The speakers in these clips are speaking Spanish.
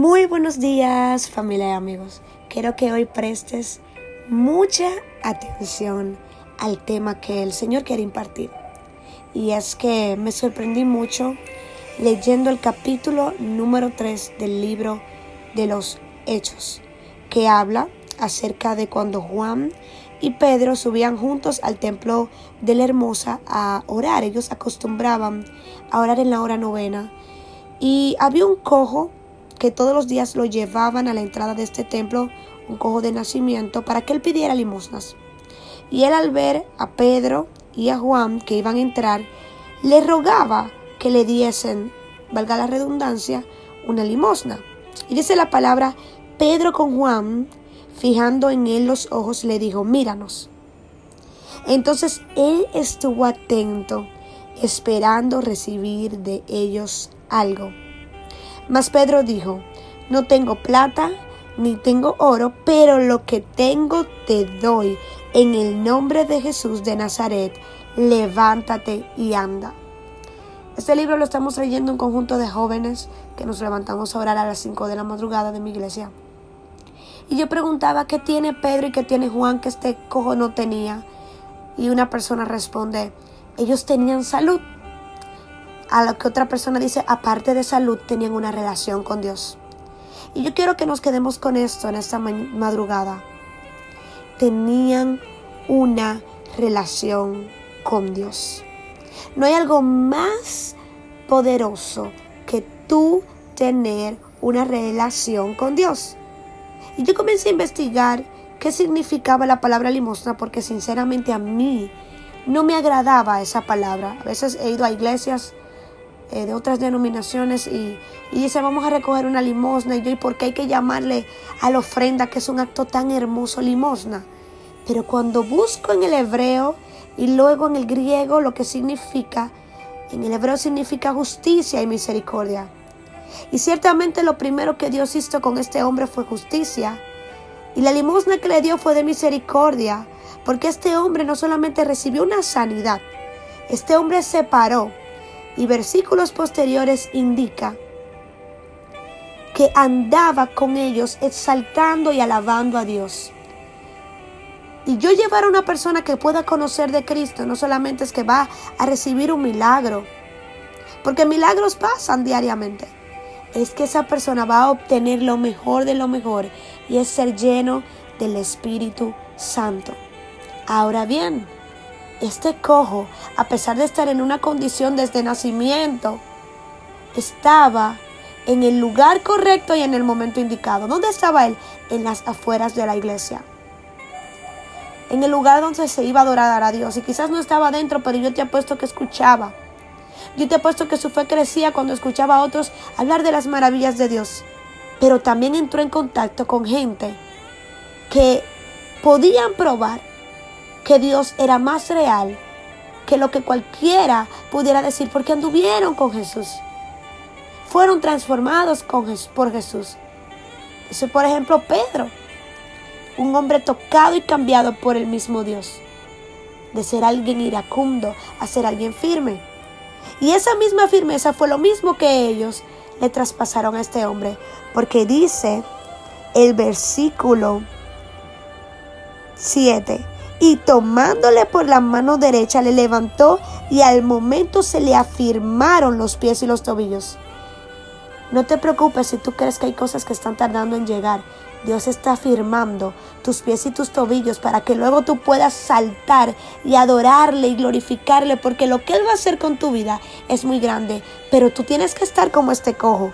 Muy buenos días familia y amigos. Quiero que hoy prestes mucha atención al tema que el Señor quiere impartir. Y es que me sorprendí mucho leyendo el capítulo número 3 del libro de los Hechos, que habla acerca de cuando Juan y Pedro subían juntos al templo de la Hermosa a orar. Ellos acostumbraban a orar en la hora novena. Y había un cojo que todos los días lo llevaban a la entrada de este templo, un cojo de nacimiento, para que él pidiera limosnas. Y él al ver a Pedro y a Juan que iban a entrar, le rogaba que le diesen, valga la redundancia, una limosna. Y dice la palabra, Pedro con Juan, fijando en él los ojos, le dijo, míranos. Entonces él estuvo atento, esperando recibir de ellos algo. Mas Pedro dijo, no tengo plata ni tengo oro, pero lo que tengo te doy. En el nombre de Jesús de Nazaret, levántate y anda. Este libro lo estamos leyendo un conjunto de jóvenes que nos levantamos a orar a las 5 de la madrugada de mi iglesia. Y yo preguntaba qué tiene Pedro y qué tiene Juan que este cojo no tenía. Y una persona responde, ellos tenían salud a lo que otra persona dice, aparte de salud, tenían una relación con Dios. Y yo quiero que nos quedemos con esto en esta madrugada. Tenían una relación con Dios. No hay algo más poderoso que tú tener una relación con Dios. Y yo comencé a investigar qué significaba la palabra limosna porque sinceramente a mí no me agradaba esa palabra. A veces he ido a iglesias eh, de otras denominaciones y, y, dice vamos a recoger una limosna y yo y por qué hay que llamarle a la ofrenda que es un acto tan hermoso limosna pero cuando busco en el hebreo y luego en el griego lo que significa en el hebreo significa justicia y misericordia. Y ciertamente lo primero que Dios hizo con este hombre fue justicia. Y la limosna que le dio fue de misericordia porque este hombre no solamente recibió una sanidad este hombre se paró y versículos posteriores indica que andaba con ellos exaltando y alabando a Dios. Y yo llevar a una persona que pueda conocer de Cristo no solamente es que va a recibir un milagro, porque milagros pasan diariamente. Es que esa persona va a obtener lo mejor de lo mejor y es ser lleno del Espíritu Santo. Ahora bien, este cojo, a pesar de estar en una condición desde nacimiento, estaba en el lugar correcto y en el momento indicado. ¿Dónde estaba él? En las afueras de la iglesia. En el lugar donde se iba a adorar a Dios. Y quizás no estaba adentro, pero yo te apuesto que escuchaba. Yo te apuesto que su fe crecía cuando escuchaba a otros hablar de las maravillas de Dios. Pero también entró en contacto con gente que podían probar que Dios era más real que lo que cualquiera pudiera decir, porque anduvieron con Jesús. Fueron transformados con por Jesús. Eso, por ejemplo, Pedro, un hombre tocado y cambiado por el mismo Dios, de ser alguien iracundo a ser alguien firme. Y esa misma firmeza fue lo mismo que ellos le traspasaron a este hombre, porque dice el versículo 7, y tomándole por la mano derecha le levantó y al momento se le afirmaron los pies y los tobillos. No te preocupes si tú crees que hay cosas que están tardando en llegar. Dios está afirmando tus pies y tus tobillos para que luego tú puedas saltar y adorarle y glorificarle porque lo que Él va a hacer con tu vida es muy grande. Pero tú tienes que estar como este cojo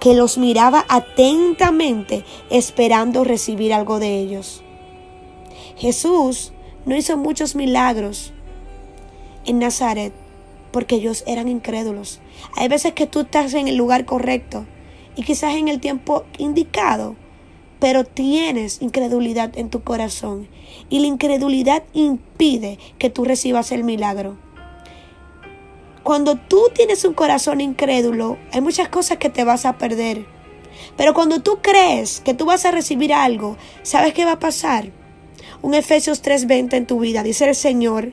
que los miraba atentamente esperando recibir algo de ellos. Jesús no hizo muchos milagros en Nazaret porque ellos eran incrédulos. Hay veces que tú estás en el lugar correcto y quizás en el tiempo indicado, pero tienes incredulidad en tu corazón y la incredulidad impide que tú recibas el milagro. Cuando tú tienes un corazón incrédulo, hay muchas cosas que te vas a perder. Pero cuando tú crees que tú vas a recibir algo, ¿sabes qué va a pasar? Un Efesios 3:20 en tu vida. Dice el Señor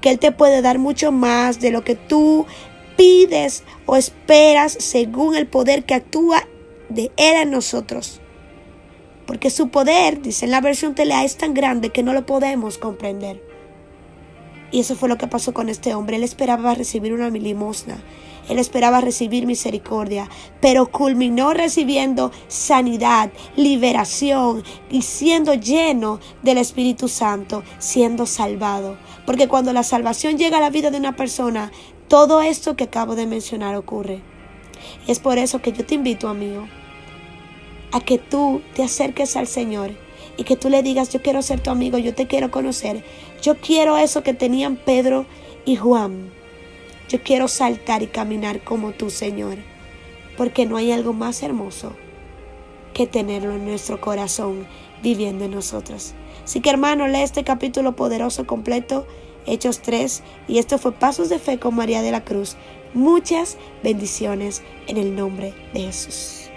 que Él te puede dar mucho más de lo que tú pides o esperas según el poder que actúa de Él en nosotros. Porque su poder, dice en la versión Telea, es tan grande que no lo podemos comprender. Y eso fue lo que pasó con este hombre. Él esperaba recibir una limosna. Él esperaba recibir misericordia, pero culminó recibiendo sanidad, liberación y siendo lleno del Espíritu Santo, siendo salvado. Porque cuando la salvación llega a la vida de una persona, todo esto que acabo de mencionar ocurre. Y es por eso que yo te invito, amigo, a que tú te acerques al Señor y que tú le digas, yo quiero ser tu amigo, yo te quiero conocer, yo quiero eso que tenían Pedro y Juan. Yo quiero saltar y caminar como tú, Señor, porque no hay algo más hermoso que tenerlo en nuestro corazón viviendo en nosotros. Así que hermano, lee este capítulo poderoso completo, Hechos 3, y esto fue Pasos de Fe con María de la Cruz. Muchas bendiciones en el nombre de Jesús.